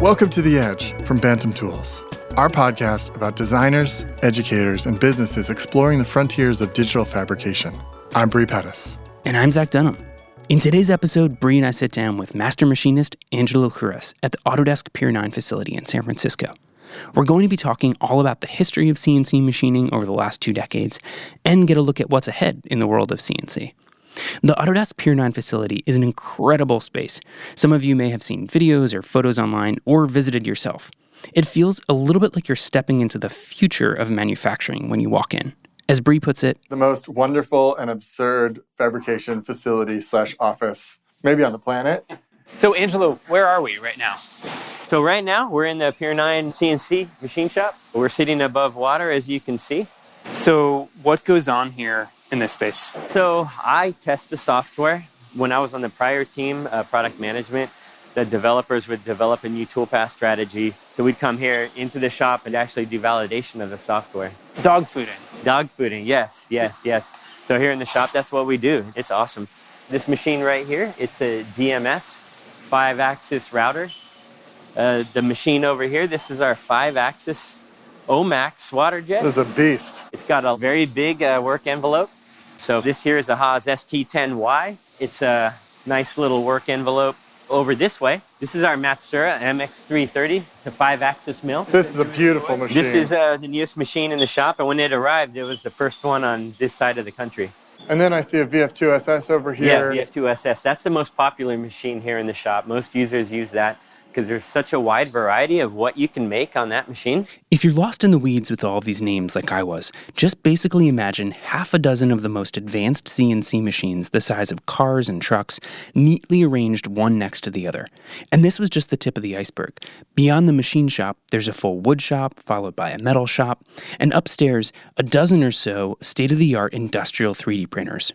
Welcome to The Edge from Bantam Tools, our podcast about designers, educators, and businesses exploring the frontiers of digital fabrication. I'm Bre Pettis. And I'm Zach Dunham. In today's episode, Bre and I sit down with master machinist Angelo Juras at the Autodesk Pier 9 facility in San Francisco. We're going to be talking all about the history of CNC machining over the last two decades and get a look at what's ahead in the world of CNC. The Autodesk Pier 9 facility is an incredible space. Some of you may have seen videos or photos online or visited yourself. It feels a little bit like you're stepping into the future of manufacturing when you walk in. As Bre puts it, the most wonderful and absurd fabrication facility slash office maybe on the planet. So, Angelo, where are we right now? So, right now we're in the Pier 9 CNC machine shop. We're sitting above water, as you can see. So, what goes on here in this space? So, I test the software. When I was on the prior team, uh, product management, the developers would develop a new toolpath strategy. So we'd come here into the shop and actually do validation of the software. Dog fooding. Dog fooding, yes, yes, yes. So here in the shop, that's what we do. It's awesome. This machine right here, it's a DMS five-axis router. Uh, the machine over here, this is our five-axis Omax water jet. This is a beast. It's got a very big uh, work envelope. So this here is a Haas ST10Y. It's a nice little work envelope over this way. This is our Matsuura MX330. It's a five-axis mill. This is a beautiful machine. This is uh, the newest machine in the shop, and when it arrived, it was the first one on this side of the country. And then I see a VF2SS over here. Yeah, VF2SS. That's the most popular machine here in the shop. Most users use that because there's such a wide variety of what you can make on that machine. If you're lost in the weeds with all of these names like I was, just basically imagine half a dozen of the most advanced CNC machines the size of cars and trucks neatly arranged one next to the other. And this was just the tip of the iceberg. Beyond the machine shop, there's a full wood shop, followed by a metal shop, and upstairs, a dozen or so state of the art industrial 3D printers.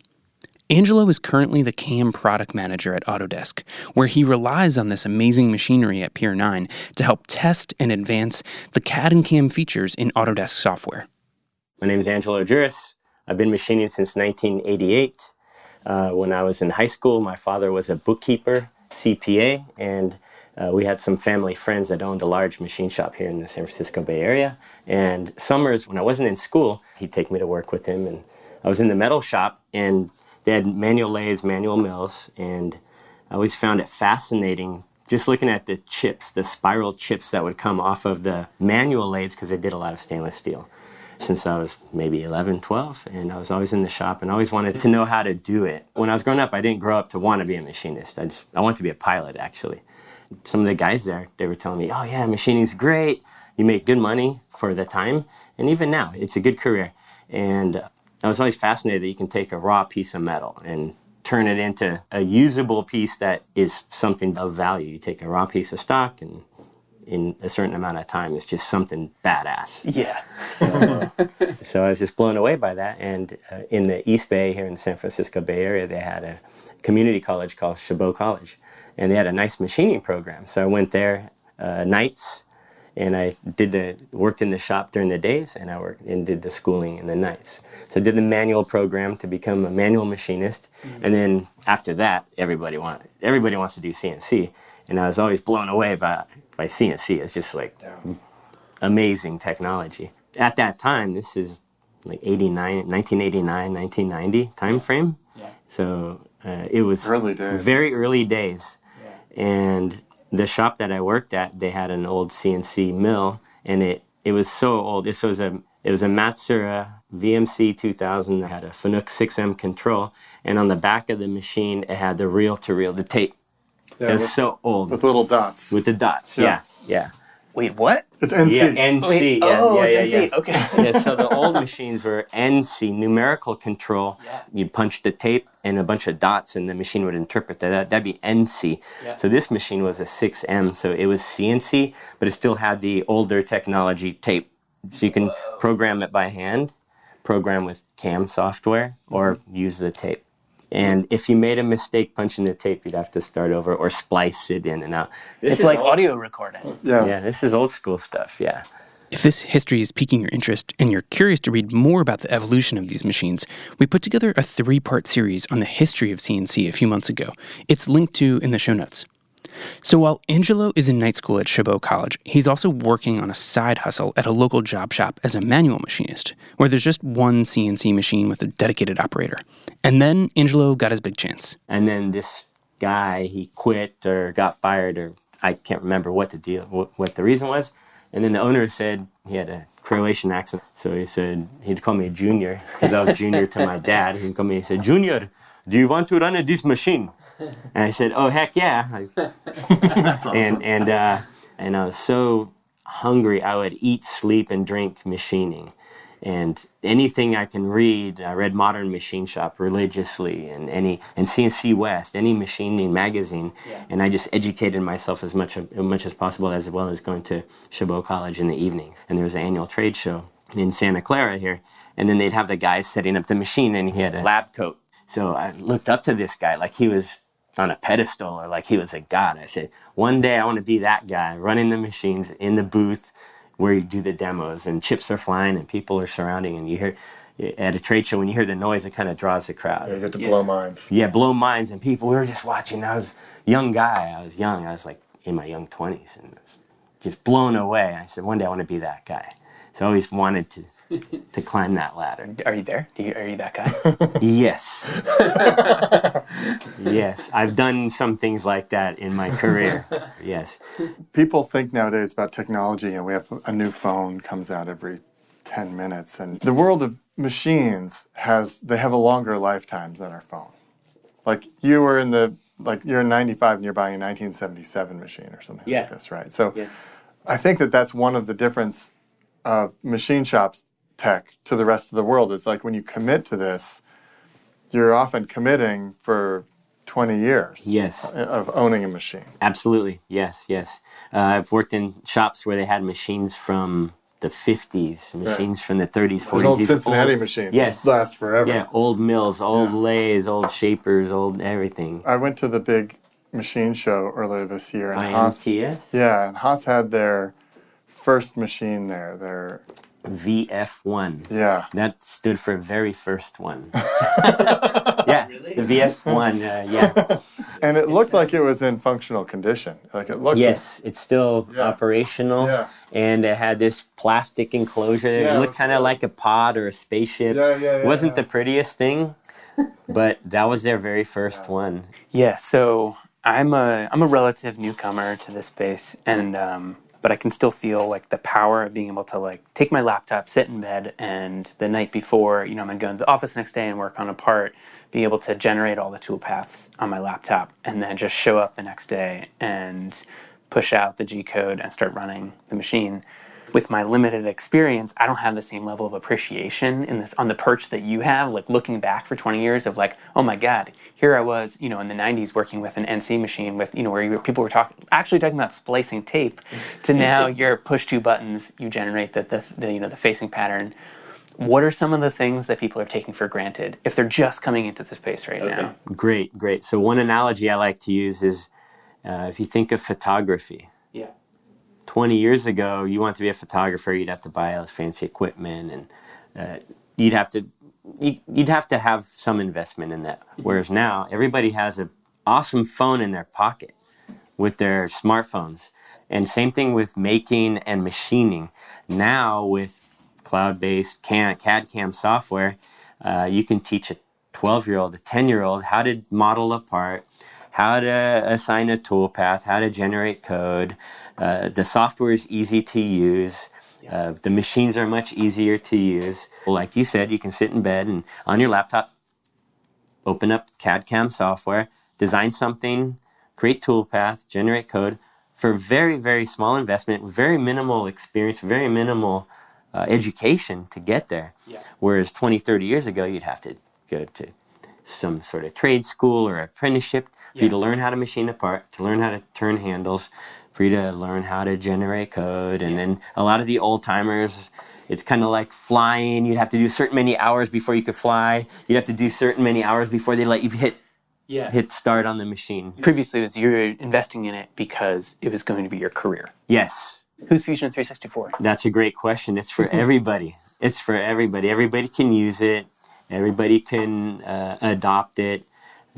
Angelo is currently the CAM product manager at Autodesk, where he relies on this amazing machinery at Pier 9 to help test and advance the CAD and CAM features in Autodesk software. My name is Angelo Juras. I've been machining since 1988. Uh, when I was in high school, my father was a bookkeeper, CPA, and uh, we had some family friends that owned a large machine shop here in the San Francisco Bay Area. And summers, when I wasn't in school, he'd take me to work with him. And I was in the metal shop, and they had manual lathes, manual mills, and I always found it fascinating just looking at the chips, the spiral chips that would come off of the manual lathes because they did a lot of stainless steel. Since I was maybe 11, 12, and I was always in the shop and always wanted to know how to do it. When I was growing up, I didn't grow up to want to be a machinist. I just I wanted to be a pilot actually. Some of the guys there, they were telling me, "Oh yeah, machining's great. You make good money for the time, and even now, it's a good career." And I was always fascinated that you can take a raw piece of metal and turn it into a usable piece that is something of value. You take a raw piece of stock and in a certain amount of time, it's just something badass. Yeah. So, so I was just blown away by that. And uh, in the East Bay, here in the San Francisco Bay Area, they had a community college called Chabot College. And they had a nice machining program. So I went there uh, nights and I did the worked in the shop during the days, and I worked and did the schooling in the nights. So I did the manual program to become a manual machinist, mm-hmm. and then after that, everybody want everybody wants to do CNC, and I was always blown away by by CNC. It's just like yeah. amazing technology. At that time, this is like 89, 1989, 1990 time frame. Yeah. So uh, it was early days. very early days, yeah. and the shop that I worked at, they had an old CNC mill, and it it was so old. This was a it was a Matsuura VMC 2000 that had a Fanuc 6M control, and on the back of the machine it had the reel to reel, the tape. Yeah, it was with, so old with little dots. With the dots, yeah, yeah. yeah. Wait, what? It's NC. Yeah, NC. Wait, yeah, oh, yeah, it's yeah, NC. Yeah. Okay. yeah, so the old machines were NC, numerical control. Yeah. You'd punch the tape and a bunch of dots, and the machine would interpret that. That'd be NC. Yeah. So this machine was a 6M, so it was CNC, but it still had the older technology tape. So you can Whoa. program it by hand, program with CAM software, or mm-hmm. use the tape. And if you made a mistake punching the tape, you'd have to start over or splice it in and out. This it's like old, audio recording. Yeah. Yeah, this is old school stuff. Yeah. If this history is piquing your interest and you're curious to read more about the evolution of these machines, we put together a three part series on the history of CNC a few months ago. It's linked to in the show notes. So while Angelo is in night school at Chabot College, he's also working on a side hustle at a local job shop as a manual machinist, where there's just one CNC machine with a dedicated operator. And then Angelo got his big chance. And then this guy, he quit or got fired, or I can't remember what the deal, what, what the reason was. And then the owner said he had a Croatian accent, so he said he'd call me a junior because I was junior to my dad. He'd call me. He said, "Junior, do you want to run this machine?" And I said, "Oh heck yeah!" That's awesome. and and uh, and I was so hungry. I would eat, sleep, and drink machining, and anything I can read. I read Modern Machine Shop religiously, and any and CNC West, any machining magazine, and I just educated myself as much as much as possible, as well as going to Chabot College in the evening. And there was an annual trade show in Santa Clara here, and then they'd have the guys setting up the machine, and he had a lab coat. So I looked up to this guy like he was on a pedestal or like he was a god. I said, one day I want to be that guy running the machines in the booth where you do the demos and chips are flying and people are surrounding and you hear eh, at a trade show when you hear the noise it kind of draws the crowd. You get to blow minds. Yeah, blow minds and people. We were just watching. I was young guy. I was young. I was like in my young twenties and I was just blown away. I said, one day I want to be that guy. So I always wanted to to climb that ladder. Are you there? Do you, are you that guy? Yes. yes, I've done some things like that in my career. Yes. People think nowadays about technology, and we have a new phone comes out every 10 minutes. And the world of machines has, they have a longer lifetimes than our phone. Like you were in the, like you're in 95 and you're buying a 1977 machine or something Yeah. like this, right? So Yes. I think that that's one of the difference of machine shops tech to the rest of the world. Is like when you commit to this, you're often committing for 20 years Yes. of owning a machine. Absolutely. Yes. Yes. Uh, I've worked in shops where they had machines from the 50s, machines from the 30s, 40s. Those old these Cincinnati old- machines Yes. last forever. Yeah, old mills, old lathes, old shapers, old everything. I went to the big machine show earlier this year, and Haas, yeah, and Haas had their first machine there. Their VF1. yeah, That stood for very first one. yeah, the VF1. Uh, yeah. and it looked like it was in functional condition. Like it looked. Yes, it's still Yeah. operational, Yeah. and it had this plastic enclosure. Yeah, it it looked kind of cool. like a pod or a spaceship. Yeah, yeah, yeah, wasn't yeah. the prettiest thing, but that was their very first one. yeah. So I'm a I'm a relative newcomer to this space, and um, but I can still feel like the power of being able to like take my laptop, sit in bed, and the night before, you know, I'm gonna go into the office next day and work on a part. Be able to generate all the tool paths on my laptop, and then just show up the next day and push out the G code and start running the machine. With my limited experience, I don't have the same level of appreciation in this on the perch that you have. Like looking back for 20 years of like, oh my God, here I was, you know, in the 90s working with an NC machine with, you know, where you, people were talking, actually talking about splicing tape, to now you're push two buttons, you generate the, the, the you know the facing pattern. What are some of the things that people are taking for granted if they're just coming into the space right now? Great, great. So one analogy I like to use is uh, if you think of photography. Yeah. 20 years ago, you want to be a photographer, you'd have to buy all this fancy equipment and uh, you'd have to you- you'd have to have some investment in that. Whereas now, everybody has an awesome phone in their pocket with their smartphones. And same thing with making and machining. Now, with cloud based CAD CAM software, uh, you can teach a 12 year old, a 10 year old how to model a part, how to assign a toolpath, how to generate code. Uh, the software is easy to use. Uh, the machines are much easier to use. Like you said, you can sit in bed and on your laptop, open up CAD CAM software, design something, create toolpath, generate code for very, very small investment, very minimal experience, very minimal uh, education to get there. Yeah. Whereas 20, 30 years ago, you'd have to go to some sort of trade school or apprenticeship for you to learn how to machine a part, to learn how to turn handles, for you to learn how to generate code. And then a lot of the old timers, it's kind of like flying. You'd have to do certain many hours before you could fly. You'd have to do certain many hours before they let you hit Yeah. hit start on the machine. Previously, it was you were investing in it because it was going to be your career. Yes, Who's Fusion 364? That's a great question. It's for everybody. It's for everybody. Everybody can use it. Everybody can uh, adopt it.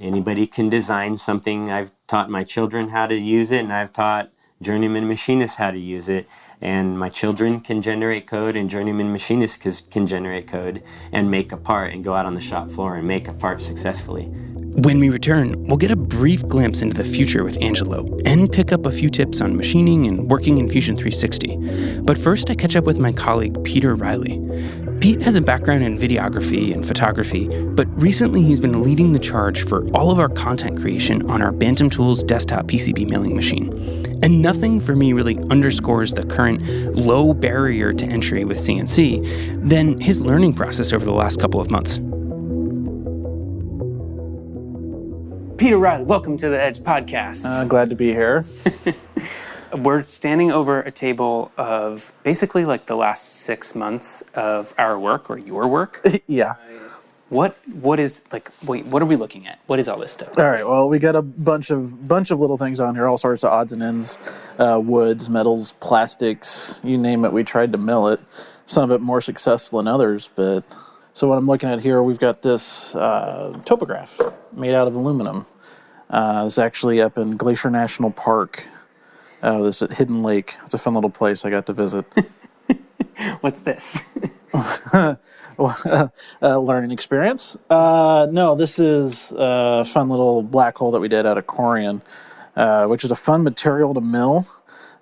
Anybody can design something. I've taught my children how to use it, and I've taught journeyman machinists how to use it. And my children can generate code, and journeyman machinists can generate code and make a part and go out on the shop floor and make a part successfully. When we return, we'll get a brief glimpse into the future with Angelo and pick up a few tips on machining and working in Fusion 360. But first, I catch up with my colleague Peter Riley. Pete has a background in videography and photography, but recently he's been leading the charge for all of our content creation on our Bantam Tools desktop PCB milling machine. And nothing for me really underscores the current low barrier to entry with CNC than his learning process over the last couple of months. Peter Riley, welcome to the Edge podcast. Uh, glad to be here. We're standing over a table of basically like the last six months of our work or your work. yeah. What what is like wait, what are we looking at? What is all this stuff? All right. Well, we got a bunch of bunch of little things on here, all sorts of odds and ends, uh, woods, metals, plastics, you name it. We tried to mill it. Some of it more successful than others, but so what I'm looking at here, we've got this uh, topograph made out of aluminum. Uh, it's actually up in Glacier National Park. Uh, this at Hidden Lake. It's a fun little place I got to visit. What's this? uh, learning experience. Uh, no, this is a fun little black hole that we did out of Corian, uh, which is a fun material to mill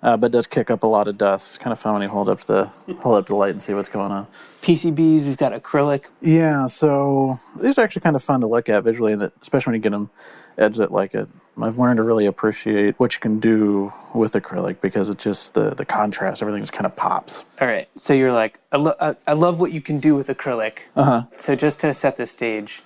uh, but does kick up a lot of dust. It's kind of fun when you hold up the hold up the light and see what's going on. PCBs, we've got acrylic. Yeah, so these are actually kind of fun to look at visually, especially when you get them edged it like it. I've learned to really appreciate what you can do with acrylic because it's just the the contrast, everything just kind of pops. All right, so you're like, I, lo- I, I love what you can do with acrylic. Uh huh. So just to set the stage,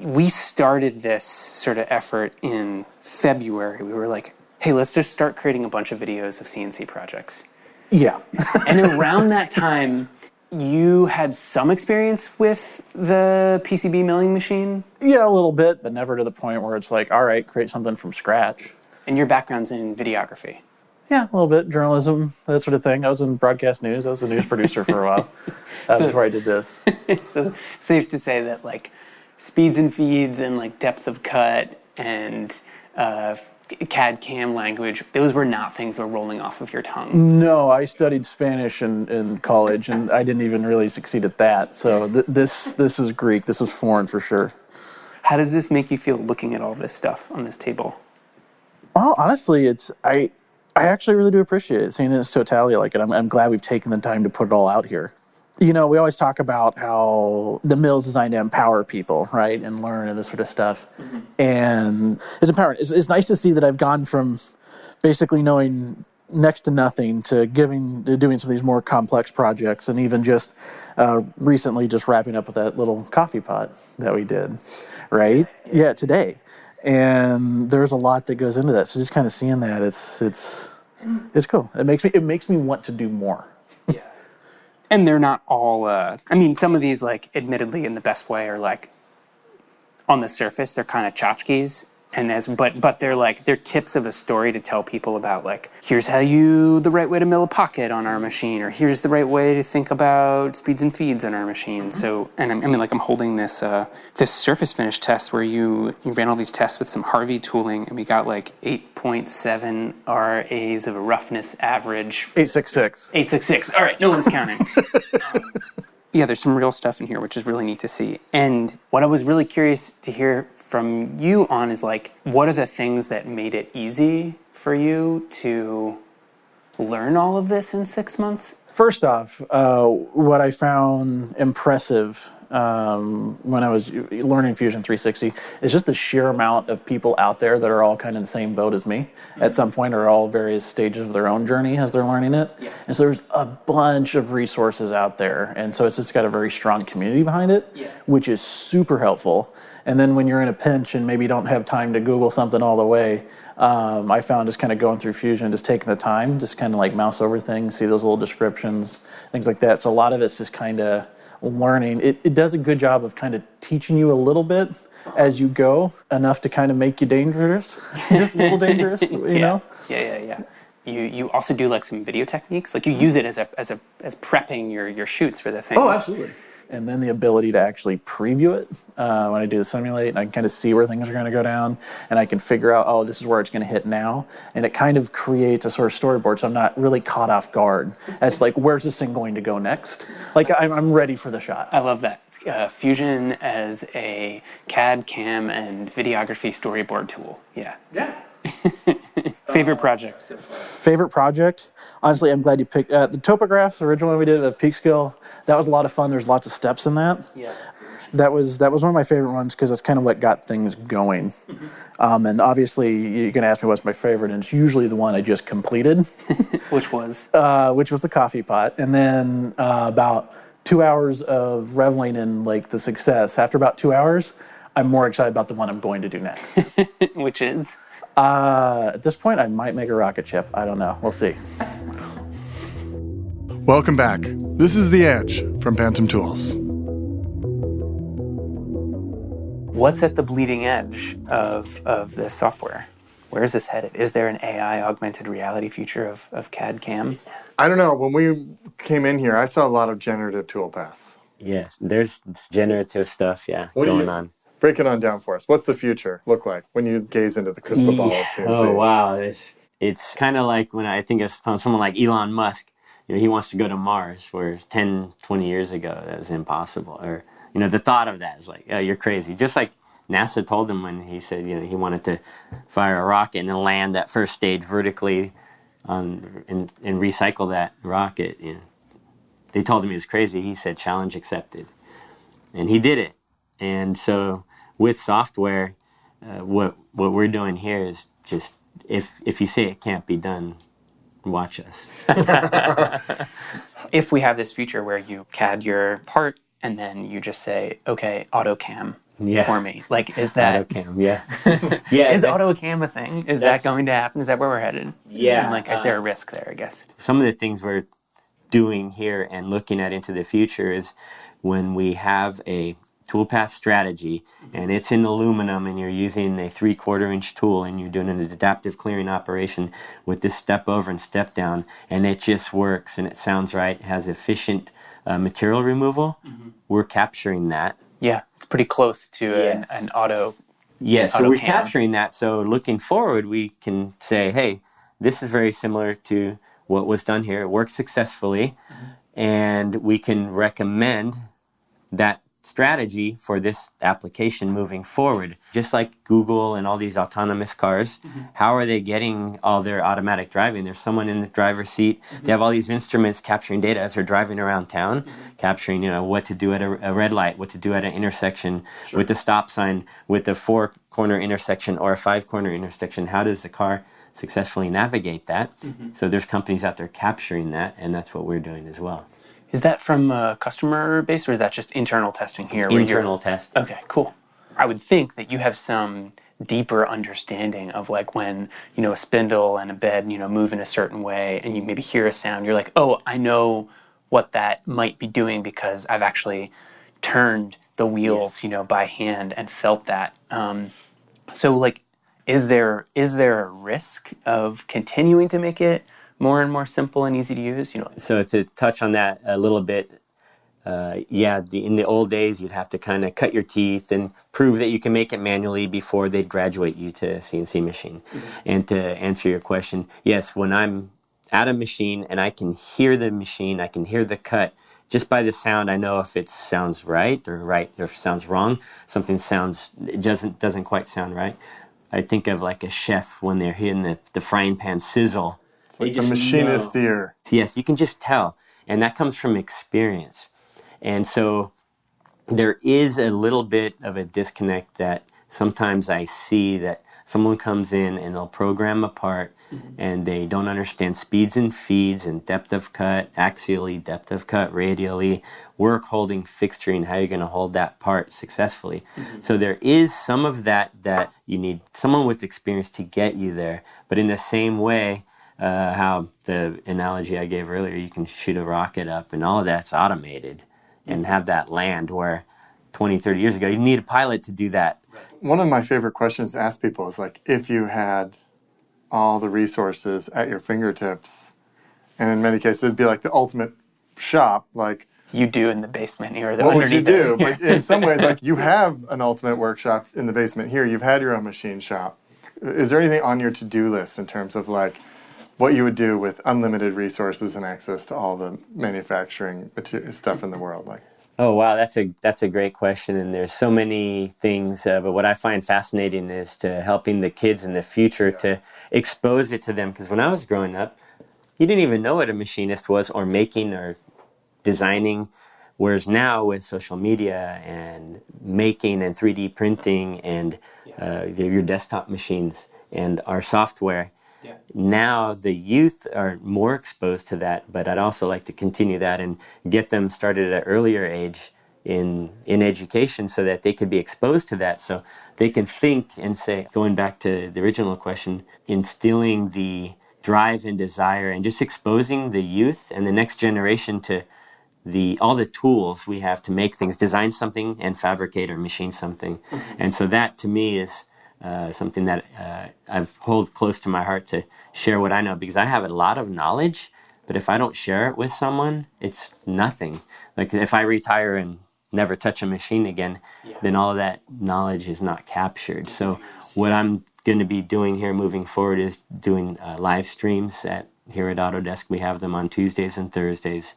we started this sort of effort in February. We were like, hey, let's just start creating a bunch of videos of CNC projects. Yeah. and around that time, you had some experience with the PCB milling machine? Yeah, a little bit, but never to the point where it's like, all right, create something from scratch. And your background's in videography? Yeah, a little bit. Journalism, that sort of thing. I was in broadcast news. I was a news producer for a while uh, so, before I did this. so, safe to say that, like, speeds and feeds and, like, depth of cut and uh, CAD CAM language, those were not things that were rolling off of your tongue. No, I studied Spanish in, in college and I didn't even really succeed at that. So th- this this is Greek. This is foreign for sure. How does this make you feel looking at all this stuff on this table? Well, honestly, it's I I actually really do appreciate it, seeing it in its totality like it. I'm, I'm glad we've taken the time to put it all out here you know, we always talk about how the mill is designed to empower people, right, and learn and this sort of stuff. Mm-hmm. And it's empowering. It's, it's nice to see that I've gone from basically knowing next to nothing to giving to doing some of these more complex projects, and even just uh, recently just wrapping up with that little coffee pot that we did, right? Yeah, today. And there's a lot that goes into that. So just kind of seeing that, it's it's it's cool. It makes me it makes me want to do more. Yeah and they're not all uh, i mean some of these like admittedly in the best way are like on the surface they're kind of tchotchkes and as but but they're like they're tips of a story to tell people about like here's how you the right way to mill a pocket on our machine or here's the right way to think about speeds and feeds on our machine. So and I'm, i mean like i'm holding this uh, this surface finish test where you you ran all these tests with some harvey tooling and we got like 8.7 ras of a roughness average. 866 866 all right no one's counting. Um, yeah, there's some real stuff in here, which is really neat to see. And what I was really curious to hear from you on is like, what are the things that made it easy for you to learn all of this in six months? First off, uh, what I found impressive um, when I was learning Fusion 360 is just the sheer amount of people out there that are all kind of in the same boat as me mm-hmm. at some point or all various stages of their own journey as they're learning it. Yeah. And so there's a bunch of resources out there. And so it's just got a very strong community behind it, yeah. which is super helpful. And then when you're in a pinch and maybe don't have time to Google something all the way, um, I found just kind of going through Fusion, just taking the time, just kind of like mouse over things, see those little descriptions, things like that. So a lot of it's just kind of learning. It, it does a good job of kind of teaching you a little bit as you go, enough to kind of make you dangerous, just a little dangerous, you yeah. know? Yeah, yeah, yeah. you you also do like some video techniques. Like you use it as a as a as prepping your your shoots for the things. Oh, absolutely. And then the ability to actually preview it uh, when I do the simulate, and I can kind of see where things are going to go down, and I can figure out, oh, this is where it's going to hit now, and it kind of creates a sort of storyboard, so I'm not really caught off guard as like, where's this thing going to go next? Like I'm, I'm ready for the shot. I love that. Uh, Fusion as a CAD, CAM, and videography storyboard tool. Yeah. Yeah. Favorite project? Favorite project? Honestly, I'm glad you picked uh, the topograph, the original one we did of Peekskill. That was a lot of fun. There's lots of steps in that. Yeah. That was that was one of my favorite ones because that's kind of what got things going. Um, and obviously, you're going to ask me what's my favorite, and it's usually the one I just completed, Which was uh, which was the coffee pot. And then uh, about two hours of reveling in like the success. After about two hours, I'm more excited about the one I'm going to do next. which is uh, at this point, I might make a rocket ship. I don't know. We'll see. Welcome back. This is The Edge from Bantam Tools. what's at the bleeding edge of of this software? Where is this headed? Is there an AI augmented reality future of, of CAD CAM? I don't know. When we came in here, I saw a lot of generative toolpaths. Yeah, there's generative stuff, yeah, What going you- on. Break it on down for us. What's the future look like when you gaze into the crystal ball of CNC? Oh wow, it's it's kind of like when I think of someone like Elon Musk. You know, he wants to go to Mars, where 10, 20 years ago that was impossible. Or you know, the thought of that is like, oh, you're crazy. Just like NASA told him when he said, you know, he wanted to fire a rocket and then land that first stage vertically on and, and recycle that rocket. You know, they told him he was crazy. He said, challenge accepted, and he did it. And so with software, uh, what what we're doing here is just if if you say it can't be done, watch us. If we have this feature where you CAD your part and then you just say, okay, AutoCam Yeah. for me. Like, is that AutoCam, yeah, yeah. is AutoCam a thing? Is that going to happen? Is that where we're headed? Yeah, And like, is there a risk there? I guess. some of the things we're doing here and looking at into the future is when we have a toolpath strategy mm-hmm. and it's in aluminum and you're using a three quarter inch tool and you're doing an adaptive clearing operation with this step over and step down and it just works and it sounds right has efficient uh, material removal mm-hmm. we're capturing that Yeah, it's pretty close to Yes. an, an auto. Yes, so we're AutoCAD. capturing that. So looking forward, we can say, hey, this is very similar to what was done here. It worked successfully, mm-hmm. and we can recommend that strategy for this application moving forward. Just like Google and all these autonomous cars, mm-hmm. how are they getting all their automatic driving? There's someone in the driver's seat. They mm-hmm. have all these instruments capturing data as they're driving around town, mm-hmm. capturing, you know, what to do at a, a red light, what to do at an intersection with the stop sign, with the four corner intersection or a five corner intersection. How does the car successfully navigate that? So there's companies out there capturing that, and that's what we're doing as well. Is that from a customer base or is that just internal testing here? Internal test. Okay, cool. I would think that you have some deeper understanding of like when you know a spindle and a bed you know move in a certain way and you maybe hear a sound you're like oh i know what that might be doing because i've actually turned the wheels you know by hand and felt that um, so like is there is there a risk of continuing to make it more and more simple and easy to use you know. So to touch on that a little bit uh, yeah the, in the old days you'd have to kind of cut your teeth and prove that you can make it manually before they'd graduate you to a cnc machine. And to answer your question yes when i'm at a machine and i can hear the machine i can hear the cut just by the sound i know if it sounds right or right or if it sounds wrong something sounds it doesn't doesn't quite sound right. I think of like a chef when they're hearing the, the frying pan sizzle They Like the machinist know. ear. Yes, you can just tell. And that comes from experience. And so there is a little bit of a disconnect that sometimes I see that someone comes in and they'll program a part mm-hmm. and they don't understand speeds and feeds and depth of cut, axially, depth of cut, radially, work holding, fixturing, how you're going to hold that part successfully. Mm-hmm. So there is some of that that you need someone with experience to get you there. But in the same way, uh, how the analogy I gave earlier, you can shoot a rocket up and all of that's automated and have that land where 20, 30 years ago, you need a pilot to do that. One of my favorite questions to ask people is like, if you had all the resources at your fingertips. And in many cases, it'd be like the ultimate shop. Like, You do in the basement here. The what would you do? But in some ways, like you have an ultimate workshop in the basement here. You've had your own machine shop. Is there anything on your to-do list in terms of like what you would do with unlimited resources and access to all the manufacturing material stuff in the world? Like, Oh wow, that's a that's a great question, and there's so many things. Uh, but what I find fascinating is to helping the kids in the future to expose it to them. Because when I was growing up, you didn't even know what a machinist was, or making, or designing. Whereas now with social media and making and 3D printing and uh, your desktop machines and our software, now the youth are more exposed to that. But I'd also like to continue that and get them started at an earlier age in in education so that they could be exposed to that so they can think and say going back to the original question instilling the drive and desire and just exposing the youth and the next generation to the all the tools we have to make things design something and fabricate or machine something mm-hmm. and so that to me is uh, something that uh, I've hold close to my heart to share what I know because I have a lot of knowledge but if I don't share it with someone it's nothing. Like if I retire and never touch a machine again then all of that knowledge is not captured. So what I'm going to be doing here moving forward is doing uh, live streams at here at Autodesk. We have them on Tuesdays and Thursdays.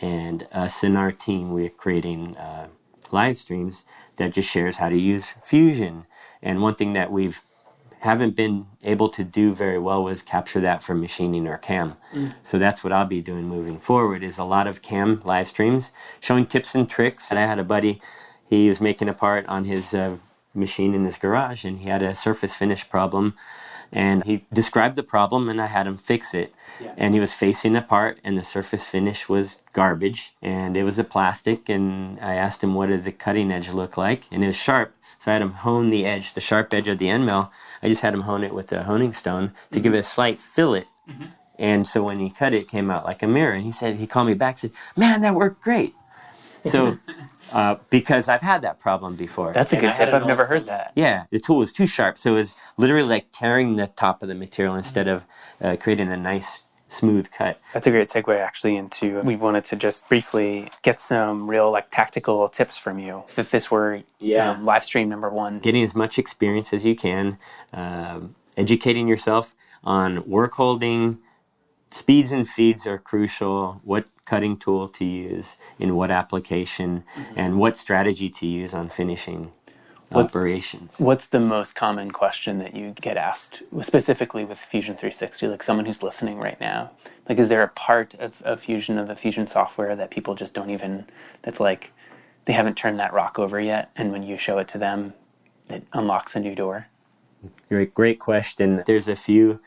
And us and our team we're creating uh, live streams that just shares how to use fusion. And one thing that we've haven't been able to do very well was capture that for machining or cam. So that's what i'll be doing moving forward is a lot of cam live streams showing tips and tricks. And i had a buddy he was making a part on his uh, machine in his garage and he had a surface finish problem and he described the problem and i had him fix it. And he was facing a part and the surface finish was garbage. And it was a plastic and i asked him what did the cutting edge look like? And it was sharp. So i had him hone the edge the sharp edge of the end mill. I just had him hone it with a honing stone to give mm-hmm. it a slight fillet. Mm-hmm. And so when he cut it, it came out like a mirror. And he said he called me back and said man that worked great. So uh, because i've had that problem before That's a And good tip. I've never the heard that. yeah, the tool was too sharp, so it was literally like tearing the top of the material instead of uh, creating a nice smooth cut. That's a great segue actually into we wanted to just briefly get some real like tactical tips from you. If this were Yeah. um, live stream number one, Getting as much experience as you can, um, educating yourself on work holding, speeds and feeds are crucial. What cutting tool to use in what application, and what strategy to use on finishing What's- operations. what's the most common question that you get asked specifically with Fusion 360? Like someone who's listening right now, like is there a part of, of Fusion of the Fusion software that people just don't even? That's like they haven't turned that rock over yet, and when you show it to them, it unlocks a new door. Great, great question. There's a few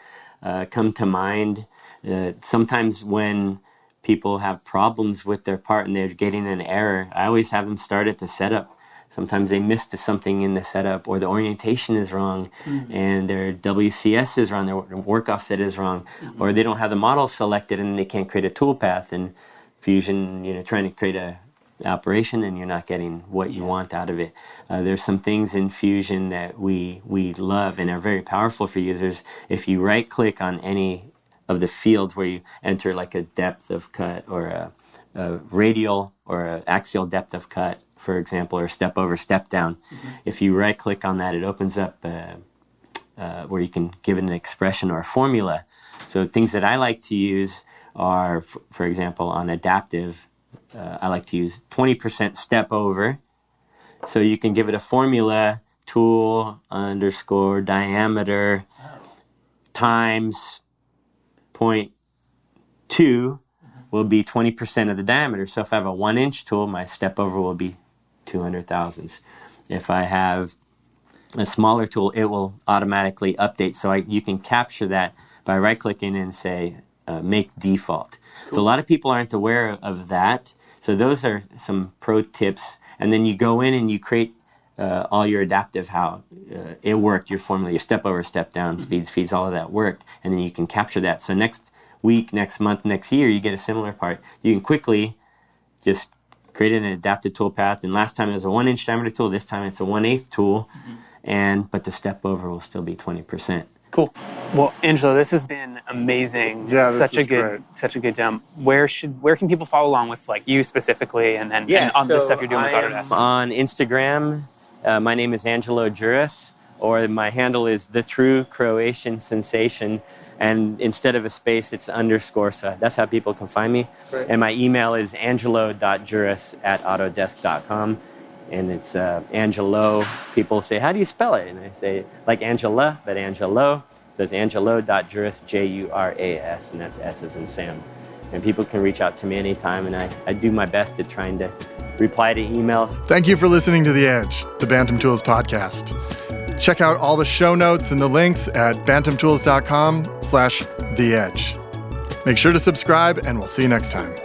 uh, come to mind. Uh, sometimes when people have problems with their part and they're getting an error, I always have them start at the setup. Sometimes they missed something in the setup, or the orientation is wrong, and their WCS is wrong, their work offset is wrong, or they don't have the model selected and they can't create a toolpath. And Fusion, you know, trying to create a operation and you're not getting what you want out of it. Uh, there's some things in Fusion that we we love and are very powerful for users. If you right click on any of the fields where you enter like a depth of cut or a, a radial or a axial depth of cut, for example, or step over, step down, if you right click on that, it opens up. Uh, uh, where you can give it an expression or a formula. So things that I like to use are, f- for example, on adaptive, uh, I like to use 20% step over. So you can give it a formula, tool underscore diameter times point two will be 20% of the diameter. So if I have a one inch tool, my step over will be 200 thousandths. If I have a smaller tool, it will automatically update. So I, you can capture that by right clicking and say uh, make default. So a lot of people aren't aware of that. So those are some pro tips. And then you go in and you create uh, all your adaptive how uh, it worked, your formula, your step over, step down, speeds, feeds, all of that worked. And then you can capture that. So next week, next month, next year, you get a similar part. You can quickly just create an adaptive toolpath. And last time it was a one inch diameter tool. This time it's a one eighth tool, and but the step over will still be twenty percent. Cool. Well, Angelo, this has been amazing. Yeah, this such a good, great. such a good demo. Where should, where can people follow along with like you specifically, and then and on the stuff you're doing with I am Autodesk? On Instagram, uh, my name is Angelo Juras, or my handle is the true Croatian sensation. And instead of a space, it's underscore. So that's how people can find me. Right. And my email is angelo.juras at autodesk.com. And it's uh, Angelo. People say, How do you spell it? And I say, like Angela, but Angelo. So it's angelo.juras, J U R A S, and that's S as in Sam. And people can reach out to me anytime, and I, I do my best at trying to reply to emails. Thank you for listening to The Edge, the Bantam Tools podcast. Check out all the show notes and the links at bantamtools.com slash the edge. Make sure to subscribe and we'll see you next time.